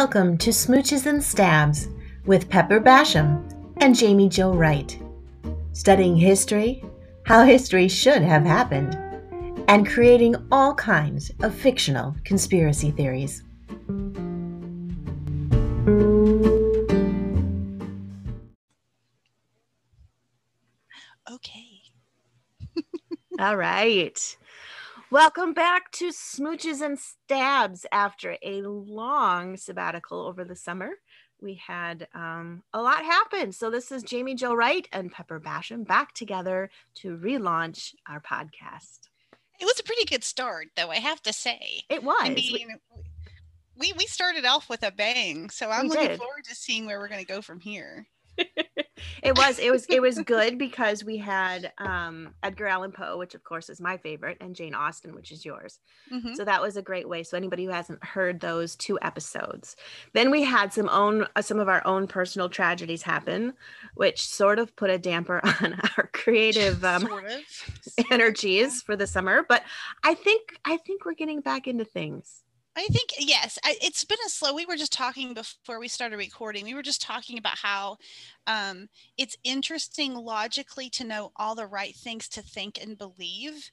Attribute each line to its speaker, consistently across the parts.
Speaker 1: Welcome to Smooches and Stabs with Pepper Basham and Jamie Jo Wright. Studying history, how history should have happened, and creating all kinds of fictional conspiracy theories.
Speaker 2: Okay.
Speaker 1: All right. Welcome back to Smooches and Stabs after a long sabbatical over the summer. We had um, a lot happen. So, this is Jamie Jo Wright and Pepper Basham back together to relaunch our podcast.
Speaker 2: It was a pretty good start, though, I have to say.
Speaker 1: It was.
Speaker 2: I mean, we, we started off with a bang. So I'm
Speaker 1: We
Speaker 2: looking
Speaker 1: did.
Speaker 2: forward to seeing where we're going to go from here.
Speaker 1: it was it was it was good because we had um edgar allan poe which of course is my favorite and jane austen which is yours.
Speaker 2: Mhm.
Speaker 1: so that was a great way. So anybody who hasn't heard those two episodes. Then we had some own uh, some of our own personal tragedies happen which sort of put a damper on our creative um,
Speaker 2: sort of.
Speaker 1: energies for the summer. But i think i think we're getting back into things
Speaker 2: I think yes, I, it's been a slow. We were just talking before we started recording. We were just talking about how um, it's interesting logically to know all the right things to think and believe,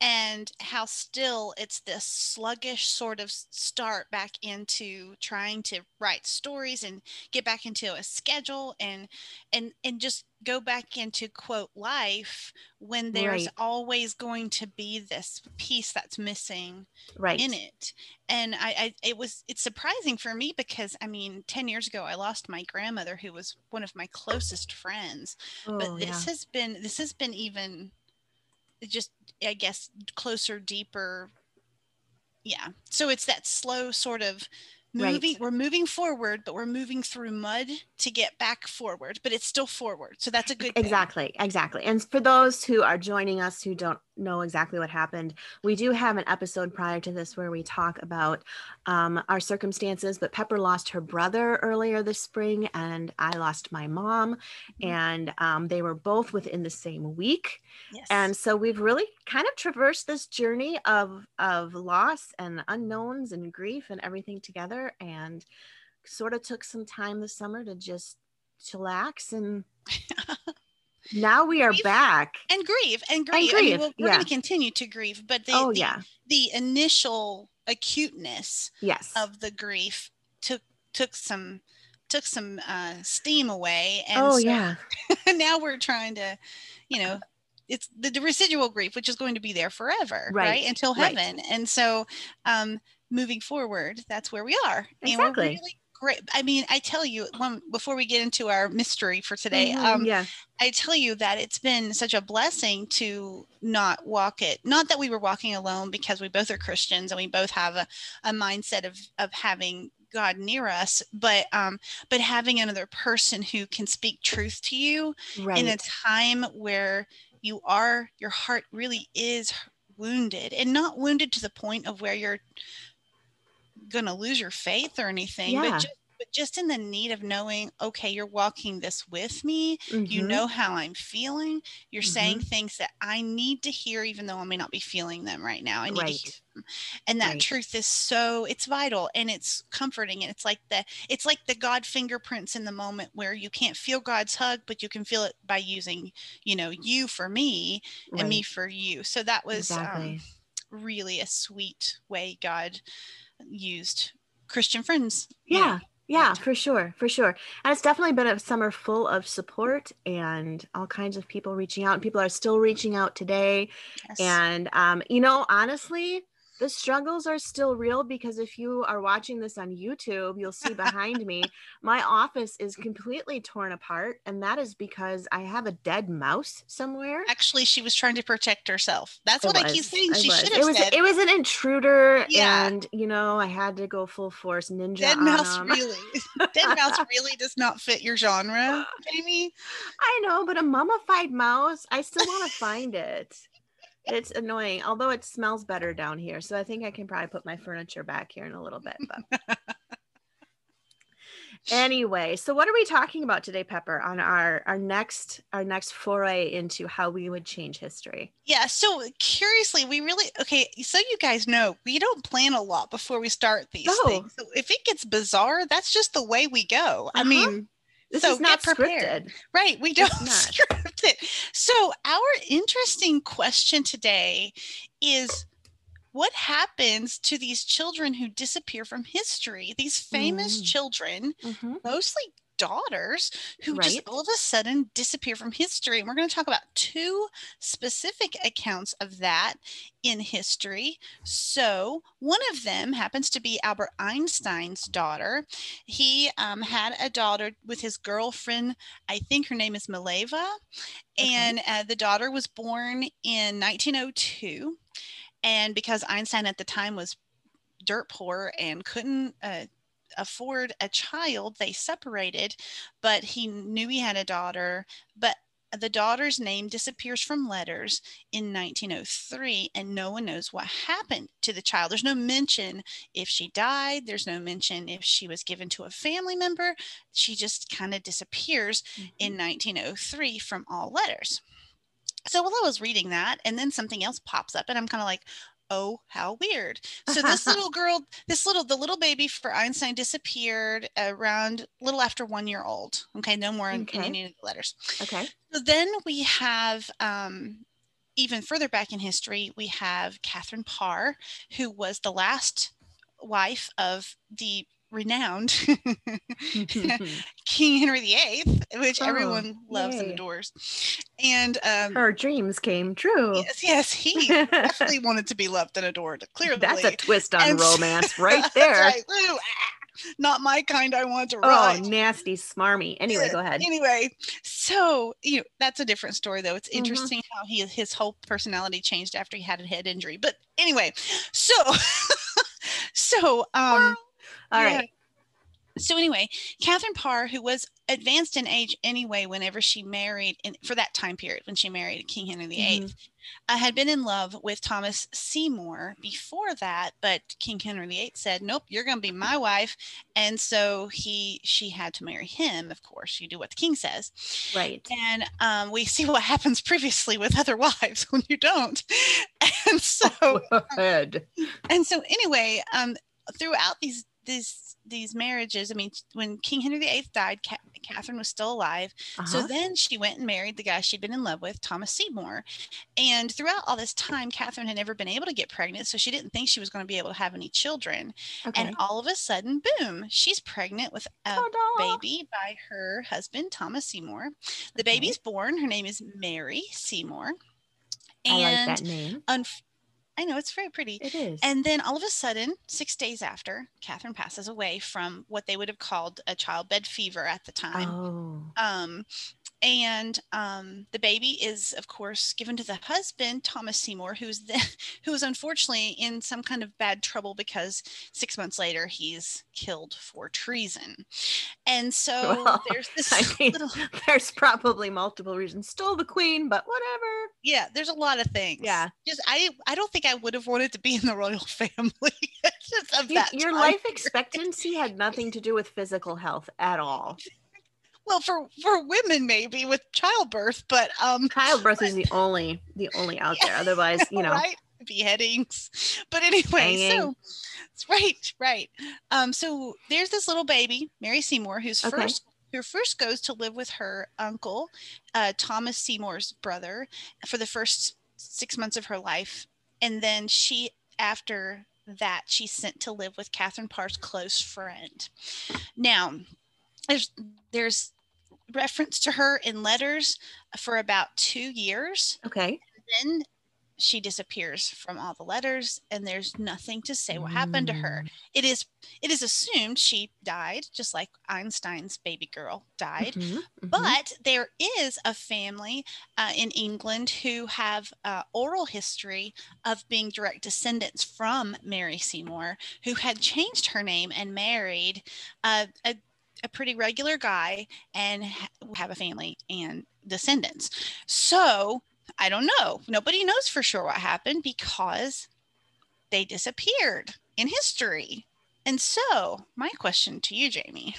Speaker 2: and how still it's this sluggish sort of start back into trying to write stories and get back into a schedule and and and just go back into quote life when there's
Speaker 1: Right.
Speaker 2: always going to be this piece that's missing
Speaker 1: right.
Speaker 2: in it. And I, I it was it's surprising for me because i mean 10 years ago i lost my grandmother who was one of my closest friends.
Speaker 1: Oh,
Speaker 2: but
Speaker 1: yeah.
Speaker 2: this has been this has been even just i guess closer deeper. Yeah. So it's that slow sort of
Speaker 1: Right.
Speaker 2: moving we're moving forward but we're moving through mud to get back forward but it's still forward so that's a good thing.
Speaker 1: Exactly, exactly. And for those who are joining us who don't know exactly what happened, we do have an episode prior to this where we talk about um, our circumstances. But Pepper lost her brother earlier this spring, and I lost my mom,
Speaker 2: Mhm.
Speaker 1: and um, they were both within the same week.
Speaker 2: yes
Speaker 1: And so we've really kind of traversed this journey of of loss and unknowns and grief and everything together, and sort of took some time this summer to just chillax and now we are
Speaker 2: We've-
Speaker 1: back.
Speaker 2: and grieve and grieve, I
Speaker 1: grieve,
Speaker 2: mean, we're, we're
Speaker 1: yeah.
Speaker 2: going to continue to grieve but the,
Speaker 1: oh
Speaker 2: the,
Speaker 1: yeah,
Speaker 2: the initial acuteness
Speaker 1: yes,
Speaker 2: of the grief took took some took some uh, steam away. And
Speaker 1: oh
Speaker 2: so
Speaker 1: yeah,
Speaker 2: now we're trying to you know it's the, the residual grief which is going to be there forever right,
Speaker 1: Right,
Speaker 2: until
Speaker 1: right.
Speaker 2: heaven. And so um moving forward that's where we are. And
Speaker 1: Exactly.
Speaker 2: we're really great i mean i tell you one before we get into our mystery for today
Speaker 1: Mhm,
Speaker 2: um
Speaker 1: yeah,
Speaker 2: I tell you that it's been such a blessing to not walk it. Not that we were walking alone because we both are Christians and we both have a, a mindset of, of having God near us, but um, but having another person who can speak truth to you
Speaker 1: right,
Speaker 2: in a time where you are your heart really is wounded and not wounded to the point of where you're gonna lose your faith or anything,
Speaker 1: Yeah.
Speaker 2: but just but just in the need of knowing, okay, you're walking this with me you
Speaker 1: mhm,
Speaker 2: know how I'm feeling. You're
Speaker 1: Mm-hmm.
Speaker 2: saying things that I need to hear, even though I may not be feeling them right now. I need to hear them. And that
Speaker 1: Right.
Speaker 2: truth is so it's vital and it's comforting. And it's like the it's like the God fingerprints in the moment where you can't feel God's hug, but you can feel it by using, you know, you for me and me for you. So that was
Speaker 1: exactly.
Speaker 2: um, really a sweet way God used Christian friends.
Speaker 1: yeah yeah for sure for sure and it's definitely been a summer full of support and all kinds of people reaching out and people are still reaching out today
Speaker 2: Yes.
Speaker 1: and um, you know honestly the struggles are still real because if you are watching this on youtube you'll see behind me my office is completely torn apart and that is because i have a dead mouse somewhere
Speaker 2: Actually, she was trying to protect herself. That's
Speaker 1: It
Speaker 2: what I keep saying. She
Speaker 1: was.
Speaker 2: should
Speaker 1: It
Speaker 2: have
Speaker 1: was
Speaker 2: said.
Speaker 1: it was an intruder,
Speaker 2: Yeah.
Speaker 1: and you know I had to go full force ninja
Speaker 2: Dead Mouse really, Dead Mouse really does not fit your genre, Jamie.
Speaker 1: I know, but a mummified mouse, I still want to find it. It's annoying, although it smells better down here. So I think I can probably put my furniture back here in a little bit. But Anyway, so what are we talking about today, Pepper, on our our next our next foray into how we would change history?
Speaker 2: Yeah, so curiously, we really okay, so you guys know, we don't plan a lot before we start these
Speaker 1: No.
Speaker 2: things. So if it gets bizarre, that's just the way we go. I
Speaker 1: Uh-huh.
Speaker 2: mean,
Speaker 1: This
Speaker 2: So
Speaker 1: is not
Speaker 2: prepared.
Speaker 1: scripted.
Speaker 2: Right. We don't
Speaker 1: not.
Speaker 2: script it. So, our interesting question today is what happens to these children who disappear from history? These famous
Speaker 1: Mm.
Speaker 2: children,
Speaker 1: Mhm.
Speaker 2: mostly daughters, who just all of a sudden disappear from history. And we're going to talk about two specific accounts of that in history. So, one of them happens to be Albert Einstein's daughter. He um, had a daughter with his girlfriend. I think her name is Mileva.
Speaker 1: Okay.
Speaker 2: And uh, the daughter was born in 1902. And because Einstein at the time was dirt poor and couldn't uh, afford a child, they separated. But he knew he had a daughter. But the daughter's name disappears from letters in 1903, and no one knows what happened to the child. There's no mention if she died, there's no mention if she was given to a family member. She just kind of disappears mm-hmm. in 1903 from all letters. So while I was reading that, and then something else pops up, and I'm kind of like, oh, how weird. So this little girl, this little, the little baby for Einstein disappeared around a little after one year old. Okay, no more in, in any of the letters.
Speaker 1: Okay.
Speaker 2: So then we have um, even further back in history, we have Catherine Parr, who was the last wife of the renowned King Henry VIII, which
Speaker 1: Oh,
Speaker 2: everyone loves and adores. And um,
Speaker 1: Her dreams came true.
Speaker 2: yes, yes, he definitely wanted to be loved and adored. Clearly,
Speaker 1: That's a twist on
Speaker 2: And
Speaker 1: romance right there.
Speaker 2: right. Ooh, ah, not my kind. I want to
Speaker 1: Oh, nasty, smarmy. Anyway, go ahead.
Speaker 2: Anyway, so you know that's a different story though. It's
Speaker 1: Mhm.
Speaker 2: interesting how he his whole personality changed after he had a head injury. But anyway, so so um
Speaker 1: All
Speaker 2: yeah.
Speaker 1: right.
Speaker 2: So anyway, Catherine Parr, who was advanced in age anyway, whenever she married, in, for that time period when she married King Henry VIII,
Speaker 1: Mhm.
Speaker 2: uh, had been in love with Thomas Seymour before that, but King Henry VIII said, "Nope, you're going to be my wife," and so he she had to marry him. Of course, you do what the king says,
Speaker 1: Right.
Speaker 2: and um, we see what happens previously with other wives when you don't, and so
Speaker 1: Go ahead.
Speaker 2: and so anyway um throughout these these these marriages i mean when king henry viii died Ca- catherine was still alive so
Speaker 1: Uh-huh.
Speaker 2: then she went and married the guy she'd been in love with thomas seymour and throughout all this time catherine had never been able to get pregnant so she didn't think she was going to be able to have any children
Speaker 1: okay.
Speaker 2: and all of a sudden boom she's pregnant with a
Speaker 1: Ta-da.
Speaker 2: baby by her husband thomas seymour the
Speaker 1: Okay.
Speaker 2: baby's born her name is mary seymour
Speaker 1: I like that name.
Speaker 2: unf- i know it's very pretty
Speaker 1: It is.
Speaker 2: and then all of a sudden, six days after, Catherine passes away from what they would have called a childbed fever at the time.
Speaker 1: oh.
Speaker 2: Um, and um, the baby is, of course, given to the husband, Thomas Seymour, who's the, who is unfortunately in some kind of bad trouble because six months later he's killed for treason. And so
Speaker 1: Well,
Speaker 2: there's this
Speaker 1: I mean,
Speaker 2: little,
Speaker 1: There's probably multiple reasons. Stole the queen, but whatever.
Speaker 2: yeah, there's a lot of things.
Speaker 1: Yeah.
Speaker 2: just I I don't think I would have wanted to be in the royal family. just of
Speaker 1: You-
Speaker 2: that
Speaker 1: your life expectancy had nothing to do with physical health at all.
Speaker 2: Well, for for women maybe with childbirth, but um,
Speaker 1: Childbirth is the only the only out there. Otherwise, you know,
Speaker 2: right? Beheadings. But anyway, so
Speaker 1: Hanging.
Speaker 2: it's right, right. Um, so there's this little baby, Mary Seymour, who's
Speaker 1: Okay.
Speaker 2: first who first goes to live with her uncle, uh, Thomas Seymour's brother, for the first six months of her life, and then she after that she's sent to live with Catherine Parr's close friend. Now, there's there's reference to her in letters for about two years
Speaker 1: okay.
Speaker 2: then she disappears from all the letters and there's nothing to say what happened to her
Speaker 1: Mm.
Speaker 2: it is it is assumed she died just like einstein's baby girl died
Speaker 1: Mhm, mhm.
Speaker 2: but there is a family uh, in england who have uh, oral history of being direct descendants from mary seymour who had changed her name and married uh, a, a pretty regular guy and have a family and descendants so I don't know. Nobody knows for sure what happened because they disappeared in history. And so, my question to you, Jamie,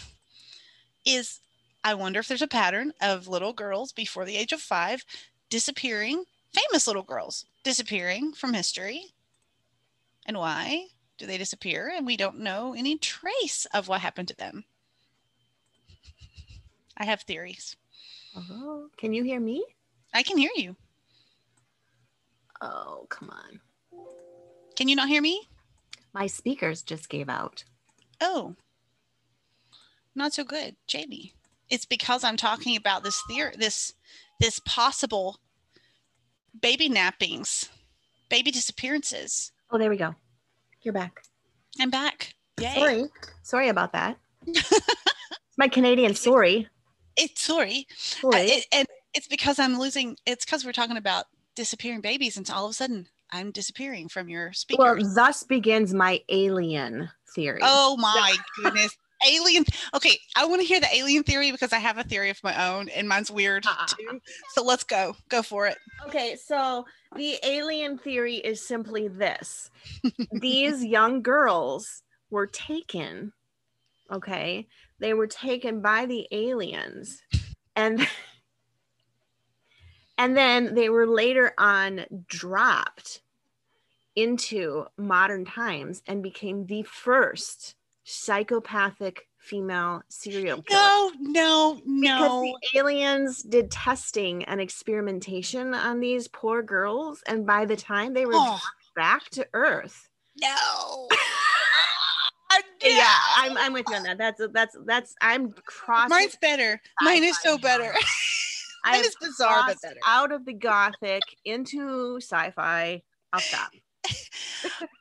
Speaker 2: is I wonder if there's a pattern of little girls before the age of five disappearing, famous little girls disappearing from history. And why do they disappear? And we don't know any trace of what happened to them. I have theories.
Speaker 1: Oh, can you hear me?
Speaker 2: I can hear you.
Speaker 1: Oh, come on.
Speaker 2: Can you not hear me?
Speaker 1: My speakers just gave out.
Speaker 2: Oh, not so good, Jamie. It's because I'm talking about this theory, this this possible baby nappings, baby disappearances.
Speaker 1: Oh, there we go. You're back.
Speaker 2: I'm back. Yay.
Speaker 1: Sorry. Sorry about that. my Canadian sorry.
Speaker 2: It's sorry.
Speaker 1: Sorry.
Speaker 2: It- and it's because I'm losing. It's because we're talking about disappearing babies, and all of a sudden I'm disappearing from your speakers.
Speaker 1: well, thus begins my alien theory.
Speaker 2: oh my goodness. Alien. Okay, I want to hear the alien theory because I have a theory of my own, and mine's weird
Speaker 1: Ah.
Speaker 2: too. So let's go. Go for it.
Speaker 1: Okay, so the alien theory is simply this these young girls were taken, okay? They were taken by the aliens and and then they were later on dropped into modern times and became the first psychopathic female serial killer
Speaker 2: No, no, no.
Speaker 1: because the aliens did testing and experimentation on these poor girls and by the time they were
Speaker 2: Oh,
Speaker 1: back to earth
Speaker 2: no.
Speaker 1: yeah i'm, I'm with you on that that's that's that's i'm crossing
Speaker 2: Mine's better. Mine is so better. Mine is bizarre but better.
Speaker 1: out of the gothic into sci-fi i'll stop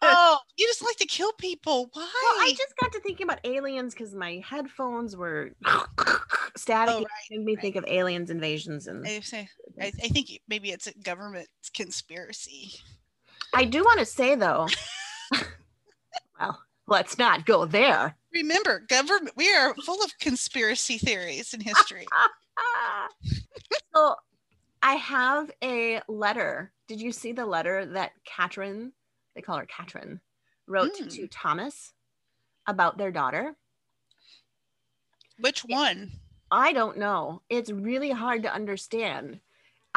Speaker 2: Oh, you just like to kill people. Why?
Speaker 1: well i just got to thinking about aliens because my headphones were static
Speaker 2: Oh,
Speaker 1: It made me think of aliens invasions and
Speaker 2: I, I, I think maybe it's a government conspiracy.
Speaker 1: i do want to say though well let's not go there
Speaker 2: Remember, government. We are full of conspiracy theories in history.
Speaker 1: so I have a letter. Did you see the letter that Katrin, they call her Katrin, wrote
Speaker 2: Mm.
Speaker 1: to Thomas about their daughter?
Speaker 2: Which one?
Speaker 1: I don't know. It's really hard to understand.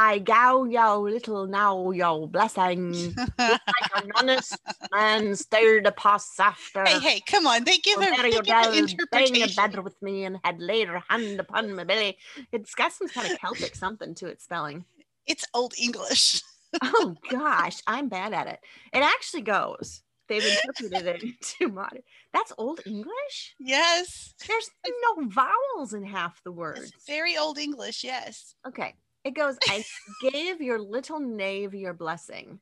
Speaker 1: I gow yo little now yo blessing. like an honest man stirred a past after.
Speaker 2: hey, hey, come on! They give her they give her interpretation.
Speaker 1: bed with me and had laid her hand upon my belly. It's got some kind of Celtic something to its spelling.
Speaker 2: It's old English.
Speaker 1: Oh gosh, I'm bad at it. It actually goes. They've interpreted it into modern. That's old English.
Speaker 2: Yes,
Speaker 1: There's no vowels in half the words.
Speaker 2: it's very old English. Yes.
Speaker 1: Okay. It goes, I gave your little knave your blessing,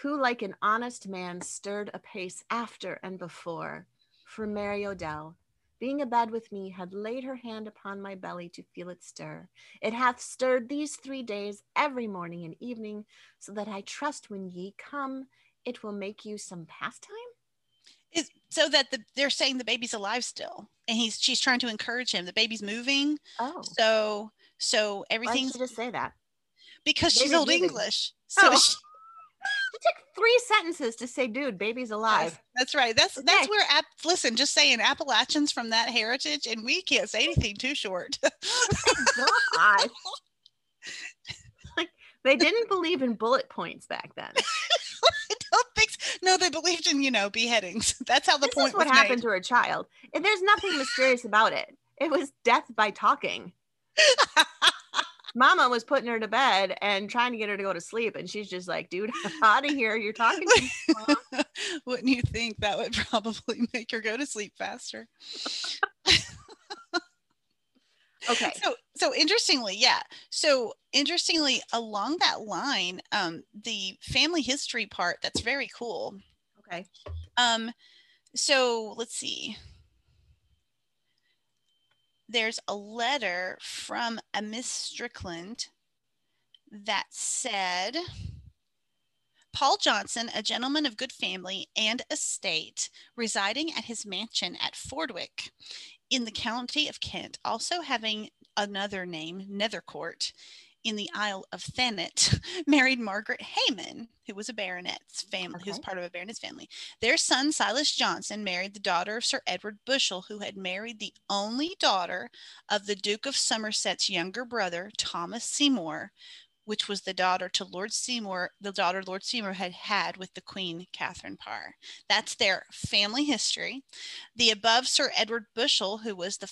Speaker 1: who like an honest man stirred apace after and before. For Mary Odell, being abed with me, had laid her hand upon my belly to feel it stir. It hath stirred these three days every morning and evening, so that I trust when ye come, it will make you some pastime.
Speaker 2: Is so that the they're saying the baby's alive still, and he's she's trying to encourage him. The baby's moving,
Speaker 1: Oh,
Speaker 2: so so
Speaker 1: why did
Speaker 2: everything's
Speaker 1: just say that?
Speaker 2: because she's old
Speaker 1: moving.
Speaker 2: English. So
Speaker 1: Oh.
Speaker 2: she-
Speaker 1: It took three sentences to say, dude, baby's alive.
Speaker 2: That's right. That's
Speaker 1: Okay.
Speaker 2: that's where App, listen, just saying Appalachians from that heritage, and we can't say anything too short.
Speaker 1: God. like they didn't believe in bullet points back then.
Speaker 2: I don't think so. no, they believed in you know beheadings. That's how the
Speaker 1: this
Speaker 2: point
Speaker 1: is what
Speaker 2: was
Speaker 1: happened to her child. And there's nothing mysterious about it. It was death by talking. Mama was putting her to bed and trying to get her to go to sleep, and she's just like, "Dude, out of here! You're talking to me."
Speaker 2: Wouldn't you think that would probably make her go to sleep faster?
Speaker 1: Okay,
Speaker 2: So so interestingly, yeah. So interestingly, along that line, um, the family history part that's very cool.
Speaker 1: okay.
Speaker 2: Um, so let's see. There's a letter from a Miss Strickland that said, Paul Johnson, a gentleman of good family and estate, residing at his mansion at Fordwick in the county of Kent, also having another name, Nethercourt, in the Isle of Thanet married Margaret Hayman, who was a baronet's family, okay. who was part of a baronet's family. Their son, Silas Johnson, married the daughter of Sir Edward Bushell, who had married the only daughter of the Duke of Somerset's younger brother, Thomas Seymour, which was the daughter to Lord Seymour, the daughter Lord Seymour had had with the Queen Catherine Parr. That's their family history. The above Sir Edward Bushell, who was the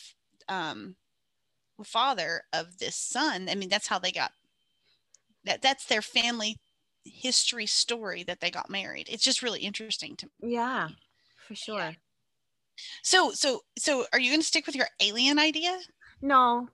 Speaker 2: um, father of this son. I mean, that's how they got that. That's their family history story that they got married. It's just really interesting to
Speaker 1: me. Yeah, for sure. Yeah.
Speaker 2: So, so, so, are you going to stick with your alien idea?
Speaker 1: No,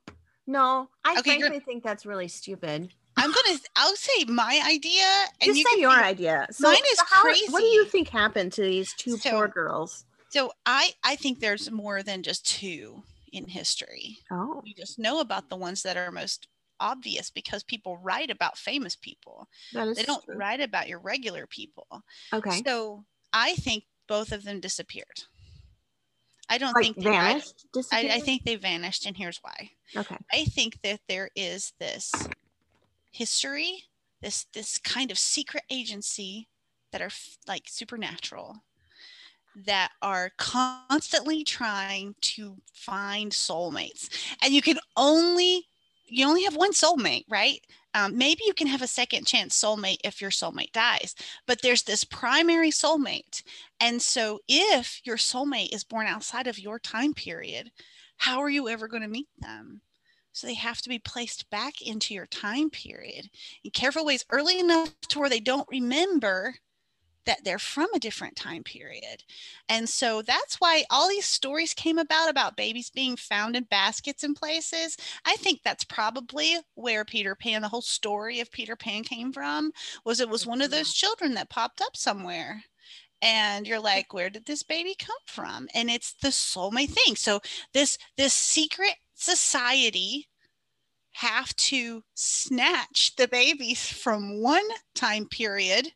Speaker 1: no. I okay, frankly think that's really stupid.
Speaker 2: I'm gonna. I'll say my idea,
Speaker 1: and Just you say your be, idea.
Speaker 2: So mine is how, crazy.
Speaker 1: What do you think happened to these two so, poor girls?
Speaker 2: So I I think there's more than just two in history.
Speaker 1: Oh,
Speaker 2: we just know about the ones that are most obvious because people write about famous people.
Speaker 1: That is
Speaker 2: they don't
Speaker 1: true.
Speaker 2: write about your regular people.
Speaker 1: Okay.
Speaker 2: So I think both of them disappeared. I don't
Speaker 1: like
Speaker 2: think
Speaker 1: vanished.
Speaker 2: I, I think they vanished, and here's why.
Speaker 1: Okay.
Speaker 2: I think that there is this history, this this kind of secret agency that are f- like supernatural that are constantly trying to find soulmates and you can only you only have one soulmate right? Um, maybe you can have a second chance soulmate if your soulmate dies but there's this primary soulmate and so if your soulmate is born outside of your time period how are you ever going to meet them? So they have to be placed back into your time period in careful ways early enough to where they don't remember that they're from a different time period. And so that's why all these stories came about about babies being found in baskets and places. I think that's probably where Peter Pan, the whole story of Peter Pan came from, was it was one of mm-hmm. those children that popped up somewhere. And you're like where did this baby come from? And it's the soulmate thing. So this this secret society have to snatch the babies from one time period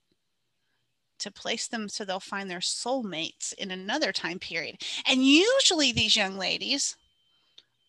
Speaker 2: to place them so they'll find their soulmates in another time period. And usually these young ladies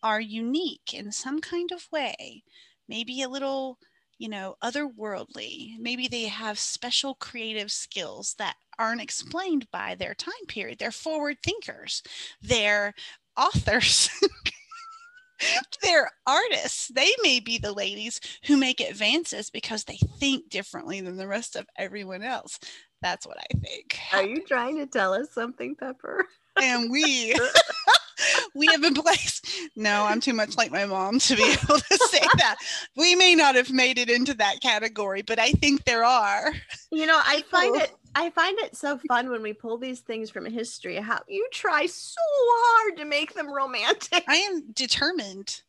Speaker 2: are unique in some kind of way, maybe a little, you know, otherworldly. Maybe they have special creative skills that aren't explained by their time period. They're forward thinkers, they're authors. they're artists. They may be the ladies who make advances because they think differently than the rest of everyone else. That's what I think.
Speaker 1: Are you trying to tell us something, Pepper?
Speaker 2: And we we have been placed. No, I'm too much like my mom to be able to say that. We may not have made it into that category, but I think there are.
Speaker 1: You know, I find it I find it so fun when we pull these things from history, how you try so hard to make them romantic.
Speaker 2: I am determined.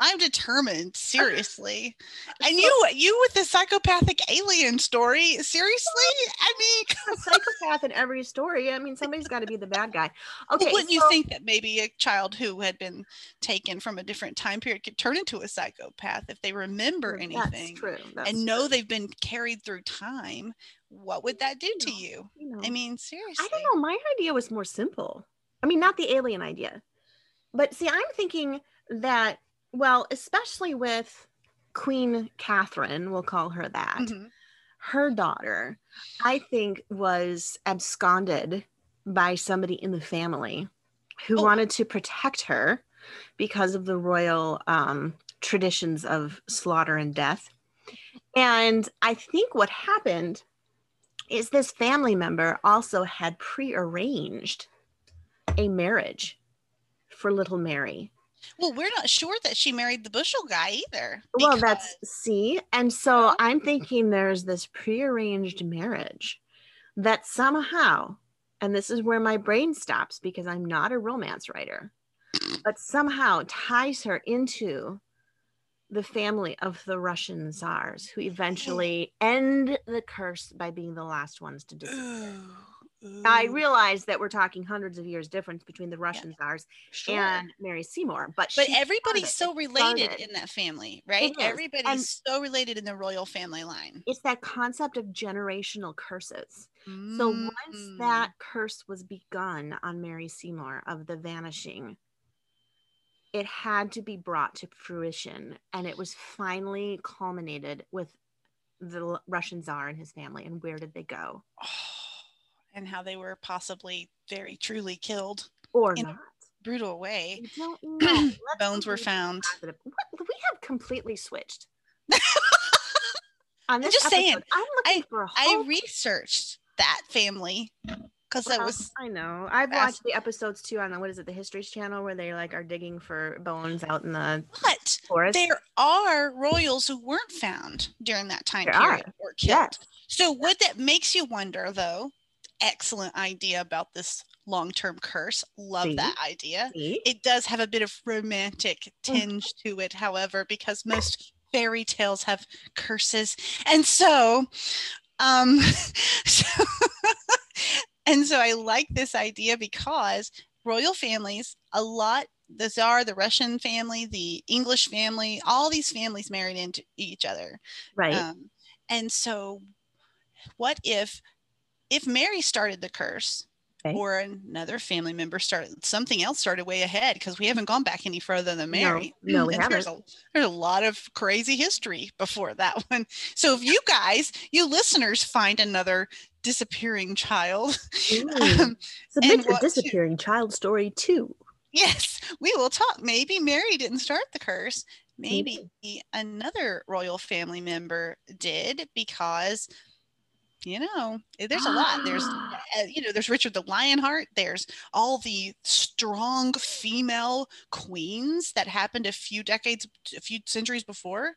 Speaker 2: I'm determined, seriously. And you, you with the psychopathic alien story, seriously? I mean,
Speaker 1: a psychopath in every story. I mean, somebody's got to be the bad guy. Okay,
Speaker 2: wouldn't so, you think that maybe a child who had been taken from a different time period could turn into a psychopath if they remember anything
Speaker 1: true. That's
Speaker 2: and know they've been carried through time? What would that do to you? you know, I mean, seriously.
Speaker 1: I don't know. My idea was more simple. I mean, not the alien idea, but see, I'm thinking that well, especially with Queen Catherine, we'll call her that. Mm-hmm. Her daughter, I think, was absconded by somebody in the family who oh. wanted to protect her because of the royal um, traditions of slaughter and death. And I think what happened is this family member also had prearranged a marriage for little Mary
Speaker 2: well, we're not sure that she married the Bushel guy either.
Speaker 1: Well, that's see. And so oh. I'm thinking there's this prearranged marriage that somehow, and this is where my brain stops because I'm not a romance writer, but somehow ties her into the family of the Russian czars who oh. eventually end the curse by being the last ones to disappear. I realize that we're talking hundreds of years difference between the Russian yeah. czars sure. and Mary Seymour, but
Speaker 2: but everybo's so related started. in that family, right? Everybody's and so related in the royal family line.
Speaker 1: It's that concept of generational curses. Mm. So once that curse was begun on Mary Seymour of the vanishing, it had to be brought to fruition and it was finally culminated with the Russian czar and his family. And where did they go?
Speaker 2: And how they were possibly very truly killed
Speaker 1: Or
Speaker 2: In-
Speaker 1: not?
Speaker 2: brutal way
Speaker 1: We don't know.
Speaker 2: Bones were found
Speaker 1: positive. What? We have completely switched. This
Speaker 2: just saying,
Speaker 1: I'm looking for
Speaker 2: i researched that family because that was
Speaker 1: I know. I've
Speaker 2: fast-
Speaker 1: watched the episodes too on the what is it, the History's channel where they like are digging for bones out in the
Speaker 2: but
Speaker 1: forest.
Speaker 2: there are royals who weren't found during that time
Speaker 1: There
Speaker 2: period
Speaker 1: are.
Speaker 2: or killed
Speaker 1: Yes.
Speaker 2: so what that makes you wonder though excellent idea about this long-term curse love
Speaker 1: See?
Speaker 2: that idea
Speaker 1: See?
Speaker 2: it does have a bit of romantic tinge to it however because most fairy tales have curses and so um so, and so i like this idea because royal families a lot the czar the russian family the english family all these families married into each other
Speaker 1: Right.
Speaker 2: um, and so what if if mary started the curse
Speaker 1: Okay.
Speaker 2: or another family member started something else started way ahead because we haven't gone back any further than mary
Speaker 1: no, we
Speaker 2: And there's
Speaker 1: haven't.
Speaker 2: a, there's a lot of crazy history before that one so if you guys you listeners find another disappearing child
Speaker 1: Ooh.
Speaker 2: um,
Speaker 1: Submit your
Speaker 2: what to-
Speaker 1: disappearing child story too.
Speaker 2: yes we will talk maybe mary didn't start the curse maybe another royal family member did because you know eh, there's a lot. There's uh, you know there's richard the lionheart. There's all the strong female queens that happened a few decades a few centuries before.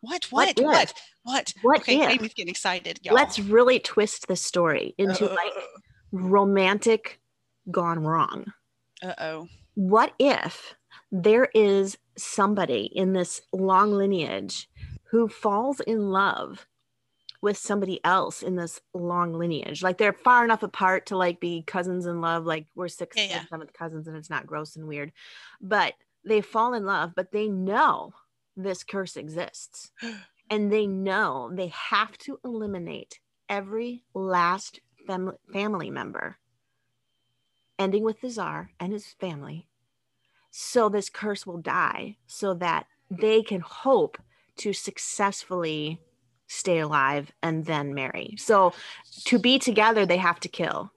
Speaker 2: What
Speaker 1: What
Speaker 2: what what what,
Speaker 1: What
Speaker 2: okay
Speaker 1: if?
Speaker 2: Amy's getting excited y'all.
Speaker 1: Let's really twist the story into
Speaker 2: Uh,
Speaker 1: like romantic gone wrong.
Speaker 2: uh-oh.
Speaker 1: What if there is somebody in this long lineage who falls in love with somebody else in this long lineage? Like they're far enough apart to like be cousins in love, like we're sixth
Speaker 2: Yeah,
Speaker 1: and
Speaker 2: yeah.
Speaker 1: seventh cousins and it's not gross and weird. But they fall in love, but they know this curse exists. and they know they have to eliminate every last fam- family member, ending with the czar and his family, so this curse will die, so that they can hope to successfully stay alive and then marry. So to be together, they have to kill.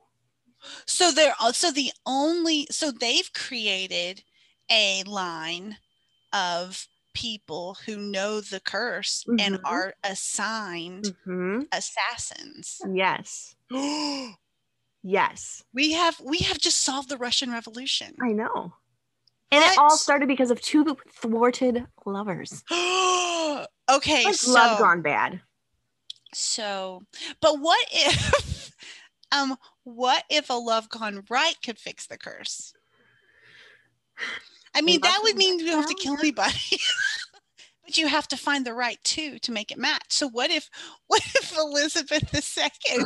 Speaker 2: So they're also the only so they've created a line of people who know the curse and
Speaker 1: Mhm.
Speaker 2: are assigned
Speaker 1: Mhm.
Speaker 2: assassins.
Speaker 1: Yes. Yes.
Speaker 2: we have we have just solved the Russian Revolution.
Speaker 1: I know. And it all started because of two thwarted lovers.
Speaker 2: okay,
Speaker 1: Like
Speaker 2: so
Speaker 1: love gone bad.
Speaker 2: so but what if um what if a love gone right could fix the curse? I mean,
Speaker 1: Love
Speaker 2: that would mean you don't have to kill anybody. but you have to find the right two to make it match. So what if what if Elizabeth II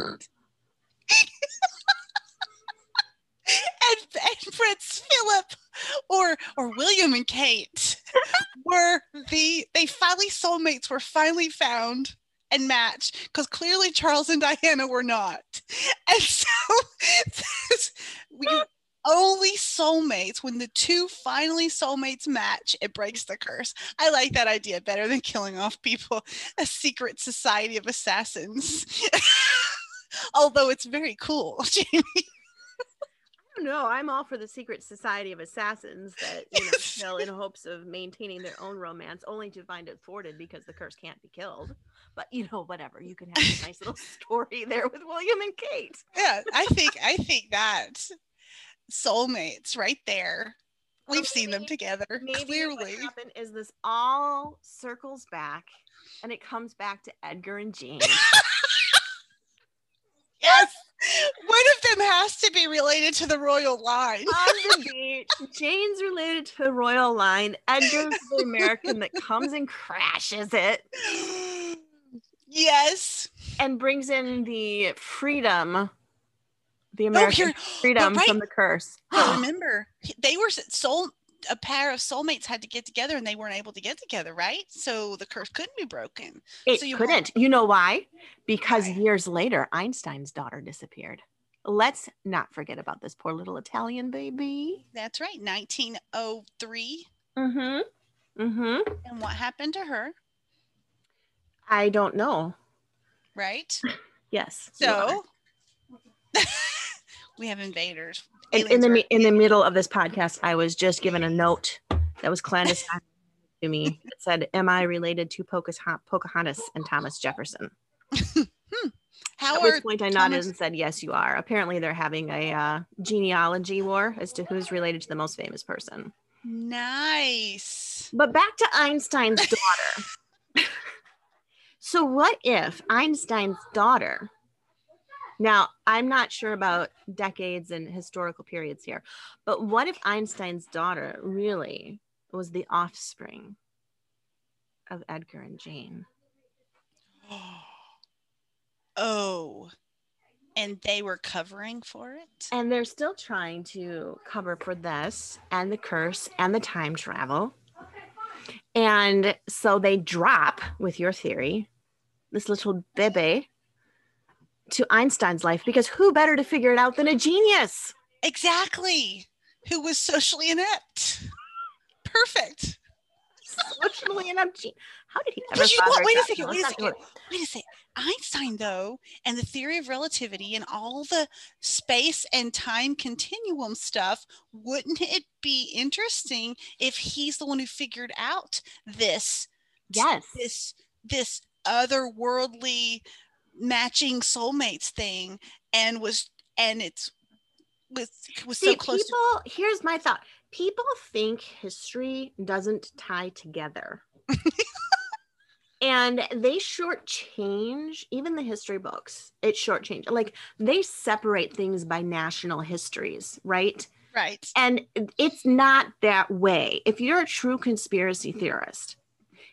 Speaker 2: and, and Prince Philip or or William and Kate were the they finally soulmates were finally found and matched because clearly Charles and Diana were not. And so we only soulmates when the two finally soulmates match, it breaks the curse. I like that idea better than killing off people, a secret society of assassins. Although it's very cool, Jamie.
Speaker 1: I. I'm all for the secret society of assassins that you know kill in hopes of maintaining their own romance, only to find it thwarted because the curse can't be killed. But you know, whatever. You can have a nice little story there with William and Kate.
Speaker 2: yeah, I think I think that soulmates right there. We've seen them
Speaker 1: maybe-
Speaker 2: together
Speaker 1: Maybe
Speaker 2: clearly.
Speaker 1: what happened is this all circles back, and it comes back to Edgar and Jane.
Speaker 2: Yes. One of them has to be related to the royal line.
Speaker 1: on the beach. Jane's related to the royal line. Edgar's the American that comes and crashes it
Speaker 2: yes.
Speaker 1: and brings in the freedom, the
Speaker 2: oh,
Speaker 1: American
Speaker 2: here,
Speaker 1: freedom
Speaker 2: right.
Speaker 1: from the curse.
Speaker 2: but remember, they were soul. A pair of soulmates had to get together, and they weren't able to get together, right? So the curse couldn't be broken.
Speaker 1: It
Speaker 2: So you
Speaker 1: couldn't. You know why? Because
Speaker 2: Why?
Speaker 1: years later, Einstein's daughter disappeared. Let's not forget about this poor little Italian baby.
Speaker 2: That's right. 1903.
Speaker 1: Mm-hmm. Mm-hmm.
Speaker 2: And what happened to her?
Speaker 1: I don't know.
Speaker 2: Right.
Speaker 1: Yes.
Speaker 2: So we have invaders.
Speaker 1: in, in the
Speaker 2: are-
Speaker 1: in the middle of this podcast, I was just given a note that was clandestine to me. It said, "Am I related to Pocahontas, Pocahontas and Thomas Jefferson?"
Speaker 2: How
Speaker 1: At which point, I nodded
Speaker 2: Thomas-
Speaker 1: and said, "Yes, you are." Apparently, they're having a uh, genealogy war as to who's related to the most famous person.
Speaker 2: nice?
Speaker 1: But back to Einstein's daughter. so, what if Einstein's daughter? Now, I'm not sure about decades and historical periods here, but what if Einstein's daughter really was the offspring of Edgar and Jane?
Speaker 2: Oh, and they were covering for it.
Speaker 1: And they're still trying to cover for this and the curse and the time travel. And so they drop, with your theory, this little bebe to Einstein's life because who better to figure it out than a genius?
Speaker 2: Exactly. Who was socially inept? Perfect.
Speaker 1: Socially inept. How did he ever?
Speaker 2: But you what? Wait a second, wait a
Speaker 1: let's not do
Speaker 2: second. Wait a second. Einstein, though, and the theory of relativity and all the space and time continuum stuff, wouldn't it be interesting if he's the one who figured out this.
Speaker 1: Yes.
Speaker 2: this this otherworldly matching soulmates thing and was and it's was was
Speaker 1: See,
Speaker 2: so close to
Speaker 1: here's my thought. People think history doesn't tie together. and they shortchange even the history books. It shortchange. Like they separate things by national histories, right?
Speaker 2: right
Speaker 1: And it's not that way. If you're a true conspiracy theorist,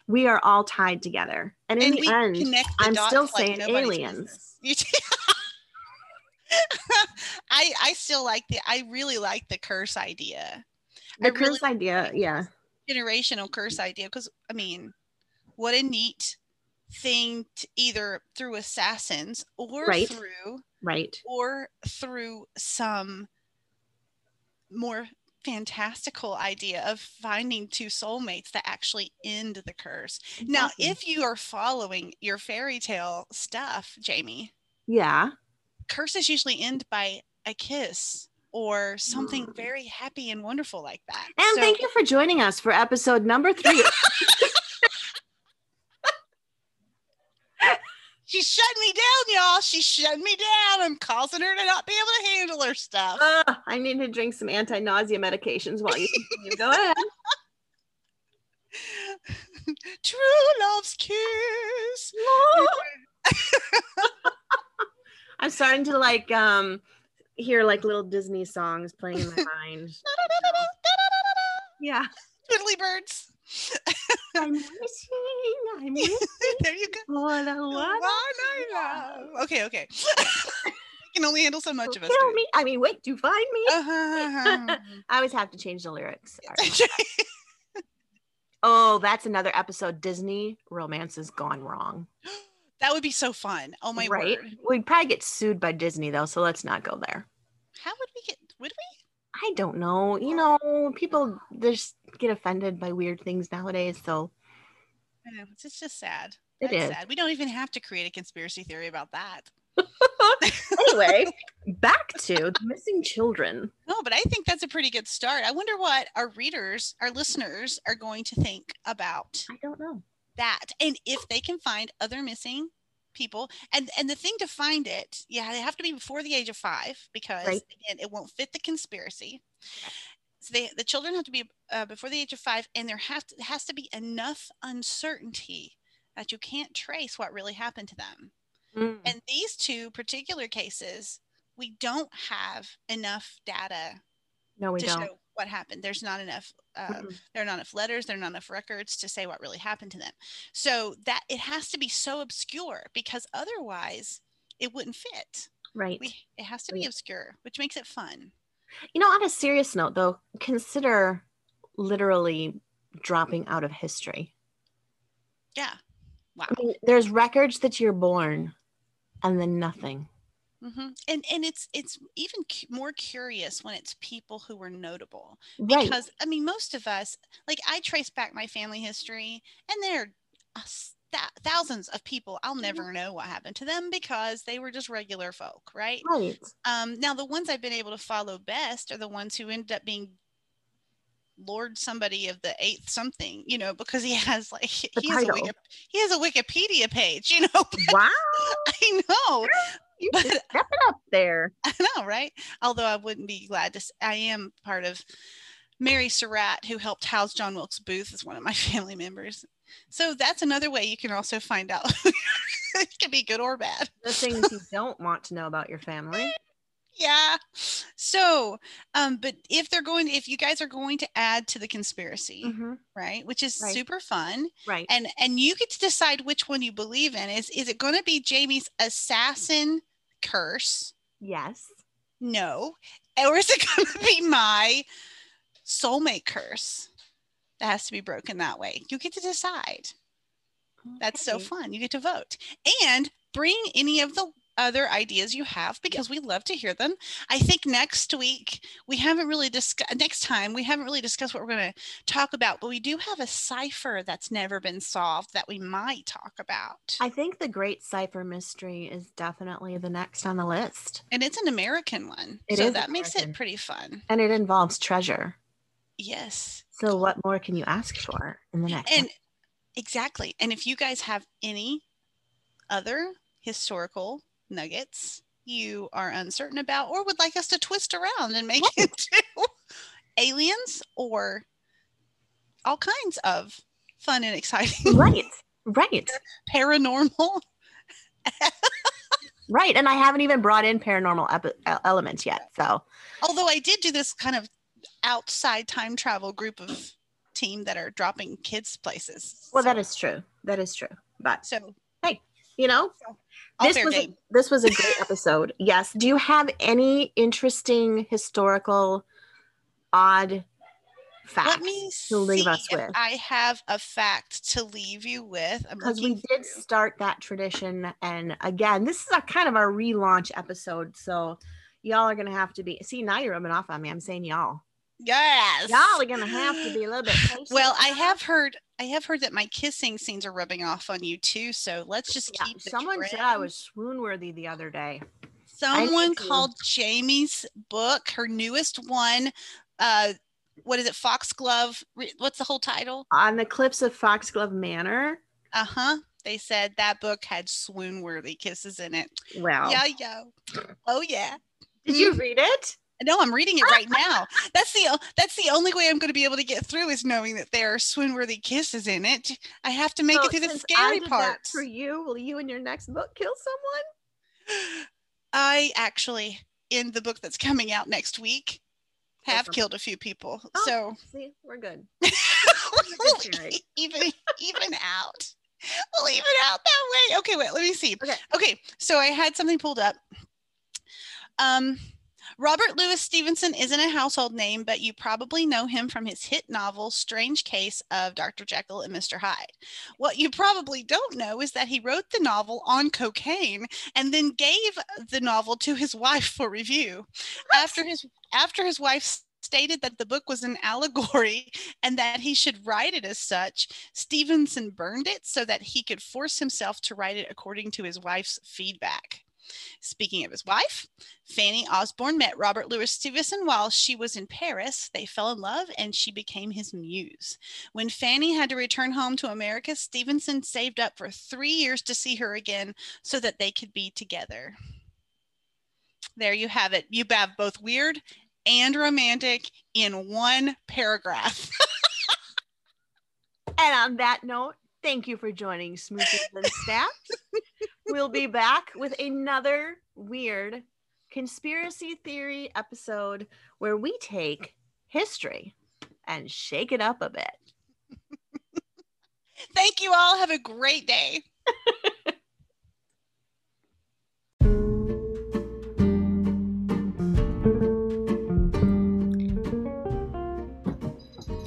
Speaker 1: we are all tied together. And in
Speaker 2: and
Speaker 1: the end,
Speaker 2: the
Speaker 1: I'm still
Speaker 2: like
Speaker 1: saying aliens.
Speaker 2: I I still like the I really like the curse idea.
Speaker 1: the
Speaker 2: I really
Speaker 1: curse idea, yeah.
Speaker 2: generational curse idea because I mean, what a neat thing to either through assassins or
Speaker 1: Right.
Speaker 2: through
Speaker 1: Right.
Speaker 2: or through some more fantastical idea of finding two soulmates that actually end the curse. Now, if you are following your fairy tale stuff, Jamie,
Speaker 1: yeah.
Speaker 2: curses usually end by a kiss or something very happy and wonderful like that.
Speaker 1: Mm. And
Speaker 2: So-
Speaker 1: thank you for joining us for episode number three.
Speaker 2: She's shutting me down, y'all. She's shutting me down. I'm causing her to not be able to handle her stuff.
Speaker 1: Ugh, I need to drink some anti-nausea medications while you continue. Go ahead.
Speaker 2: True love's kiss.
Speaker 1: I'm starting to like um hear like little Disney songs playing in my mind. Yeah.
Speaker 2: Twiddly birds.
Speaker 1: I'm wishing, I'm wishing
Speaker 2: there you go.
Speaker 1: for the
Speaker 2: One
Speaker 1: one
Speaker 2: I. Okay, okay. I can only handle so much of us.
Speaker 1: kill me. I mean, wait to find me.
Speaker 2: Uh-huh.
Speaker 1: I always have to change the lyrics. Oh, that's another episode. Disney romance has gone wrong.
Speaker 2: that would be so fun. Oh my
Speaker 1: right?
Speaker 2: word.
Speaker 1: We'd probably get sued by Disney though, so let's not go there.
Speaker 2: How would we get would we?
Speaker 1: I don't know. You know, people just get offended by weird things nowadays. So
Speaker 2: I know, it's, it's just sad.
Speaker 1: It
Speaker 2: That's
Speaker 1: is.
Speaker 2: sad. We don't even have to create a conspiracy theory about that.
Speaker 1: anyway, back to the missing children.
Speaker 2: No, but I think that's a pretty good start. I wonder what our readers, our listeners are going to think about
Speaker 1: I don't know.
Speaker 2: that and if they can find other missing people and and the thing to find it yeah they have to be before the age of five because
Speaker 1: Right.
Speaker 2: again it won't fit the conspiracy so they the children have to be uh, before the age of five and there have to, has to be enough uncertainty that you can't trace what really happened to them
Speaker 1: Mm,
Speaker 2: and these two particular cases we don't have enough data
Speaker 1: no, we don't.
Speaker 2: What happened there's not enough uh,
Speaker 1: Mm-mm.
Speaker 2: there are not enough letters there are not enough records to say what really happened to them so that it has to be so obscure because otherwise it wouldn't fit
Speaker 1: Right.
Speaker 2: we, it has to be
Speaker 1: Right.
Speaker 2: obscure which makes it fun
Speaker 1: You know, on a serious note, though, consider literally dropping out of history.
Speaker 2: yeah wow
Speaker 1: I mean, there's records that you're born and then nothing.
Speaker 2: Hmm And and it's it's even cu- more curious when it's people who were notable
Speaker 1: Right.
Speaker 2: because I mean most of us like I trace back my family history and there are thousands of people I'll
Speaker 1: Mhm.
Speaker 2: never know what happened to them because they were just regular folk, right?
Speaker 1: Right.
Speaker 2: Um, now the ones I've been able to follow best are the ones who ended up being Lord somebody of the eighth something, you know, because he has like he has a. Wiki, he has a Wikipedia page, you know.
Speaker 1: Wow.
Speaker 2: I know,
Speaker 1: You
Speaker 2: But-
Speaker 1: step it up there.
Speaker 2: I know, right? Although I wouldn't be glad to. I am part of Mary Surratt, who helped house John Wilkes Booth, is one of my family members. So that's another way you can also find out. it can be good or bad.
Speaker 1: The things you don't want to know about your family.
Speaker 2: Yeah. So, um, but if they're going, if you guys are going to add to the conspiracy,
Speaker 1: Mhm.
Speaker 2: right, which is
Speaker 1: Right.
Speaker 2: super fun,
Speaker 1: Right.
Speaker 2: and and you get to decide which one you believe in. Is is it going to be Jamie's assassin curse?
Speaker 1: yes.
Speaker 2: No. Or is it going to be my soulmate curse? That has to be broken that way. You get to decide. That's so fun. You get to vote and bring any of the other ideas you have because we love to hear them. I think next week we haven't really discussed, next time we haven't really discussed what we're going to talk about, but we do have a cipher that's never been solved that we might talk about.
Speaker 1: I think the Great Cipher Mystery is definitely the next on the list,
Speaker 2: and it's an American one.
Speaker 1: It
Speaker 2: so that makes it pretty fun.
Speaker 1: and it involves treasure.
Speaker 2: Yes.
Speaker 1: So, what more can you ask for in the next?
Speaker 2: And exactly. And if you guys have any other historical nuggets you are uncertain about or would like us to twist around and make
Speaker 1: Right.
Speaker 2: into aliens or all kinds of fun and exciting
Speaker 1: right. Right.
Speaker 2: paranormal
Speaker 1: Right. And I haven't even brought in paranormal epi- e- elements yet. So,
Speaker 2: although i did do this kind of outside time travel group of team that are dropping kids places
Speaker 1: well, that
Speaker 2: So-
Speaker 1: is true. That is true. But,
Speaker 2: so
Speaker 1: you know,
Speaker 2: all
Speaker 1: this was, a, this was a great episode. Yes. Do you have any interesting historical odd facts
Speaker 2: Let me
Speaker 1: to leave us with?
Speaker 2: I have a fact to leave you with.
Speaker 1: Because we did
Speaker 2: through.
Speaker 1: start that tradition. And again, this is a kind of a relaunch episode. So, y'all are going to have to be. See, now you're rubbing off on me. I'm saying y'all.
Speaker 2: Yes.
Speaker 1: Y'all are going to have to be a little bit patient.
Speaker 2: Well, I have heard I have heard that my kissing scenes are rubbing off on you too. So let's just
Speaker 1: Yeah,
Speaker 2: keep
Speaker 1: someone said I was swoon worthy the other day.
Speaker 2: someone called Jaime's book, her newest one. Uh what is it? Foxglove. What's the whole title?
Speaker 1: On the cliffs of Foxglove Manor.
Speaker 2: Uh-huh. They said that book had swoon worthy kisses in it.
Speaker 1: Wow.
Speaker 2: Yeah, yo. Oh yeah.
Speaker 1: Did you read it?
Speaker 2: No, I'm reading it right now. That's the that's the only way I'm going to be able to get through is knowing that there are swoon-worthy kisses in it. I have to make
Speaker 1: So
Speaker 2: it through the scary parts.
Speaker 1: For you, will you in your next book kill someone?
Speaker 2: I actually, in the book that's coming out next week, have
Speaker 1: Awesome.
Speaker 2: killed a few people.
Speaker 1: Oh.
Speaker 2: So
Speaker 1: See, we're good.
Speaker 2: we'll
Speaker 1: good
Speaker 2: even even out. We'll even out that way. Okay, wait. Let me see.
Speaker 1: Okay.
Speaker 2: Okay. So I had something pulled up. Um. Robert Louis Stevenson isn't a household name, but you probably know him from his hit novel, Strange Case of Dr. Jekyll and Mr. Hyde. What you probably don't know is that he wrote the novel on cocaine and then gave the novel to his wife for review. After his after his wife stated that the book was an allegory and that he should write it as such, Stevenson burned it so that he could force himself to write it according to his wife's feedback. Speaking of his wife, Fanny Osborne met Robert Louis Stevenson while she was in Paris. They fell in love and she became his muse. When Fanny had to return home to America, Stevenson saved up for three years to see her again so that they could be together. There you have it. You have both weird and romantic in one paragraph.
Speaker 1: And on that note, thank you for joining Smooches and Stabs. we'll be back with another weird conspiracy theory episode where we take history and shake it up a bit.
Speaker 2: Thank you all. Have a great day.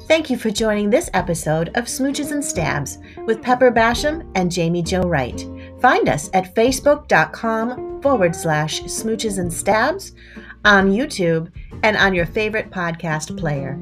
Speaker 1: Thank you for joining this episode of Smooches and Stabs with Pepper Basham and Jaime Jo Wright. Find us at facebook.com forward slash smooches and stabs, on YouTube, and on your favorite podcast player.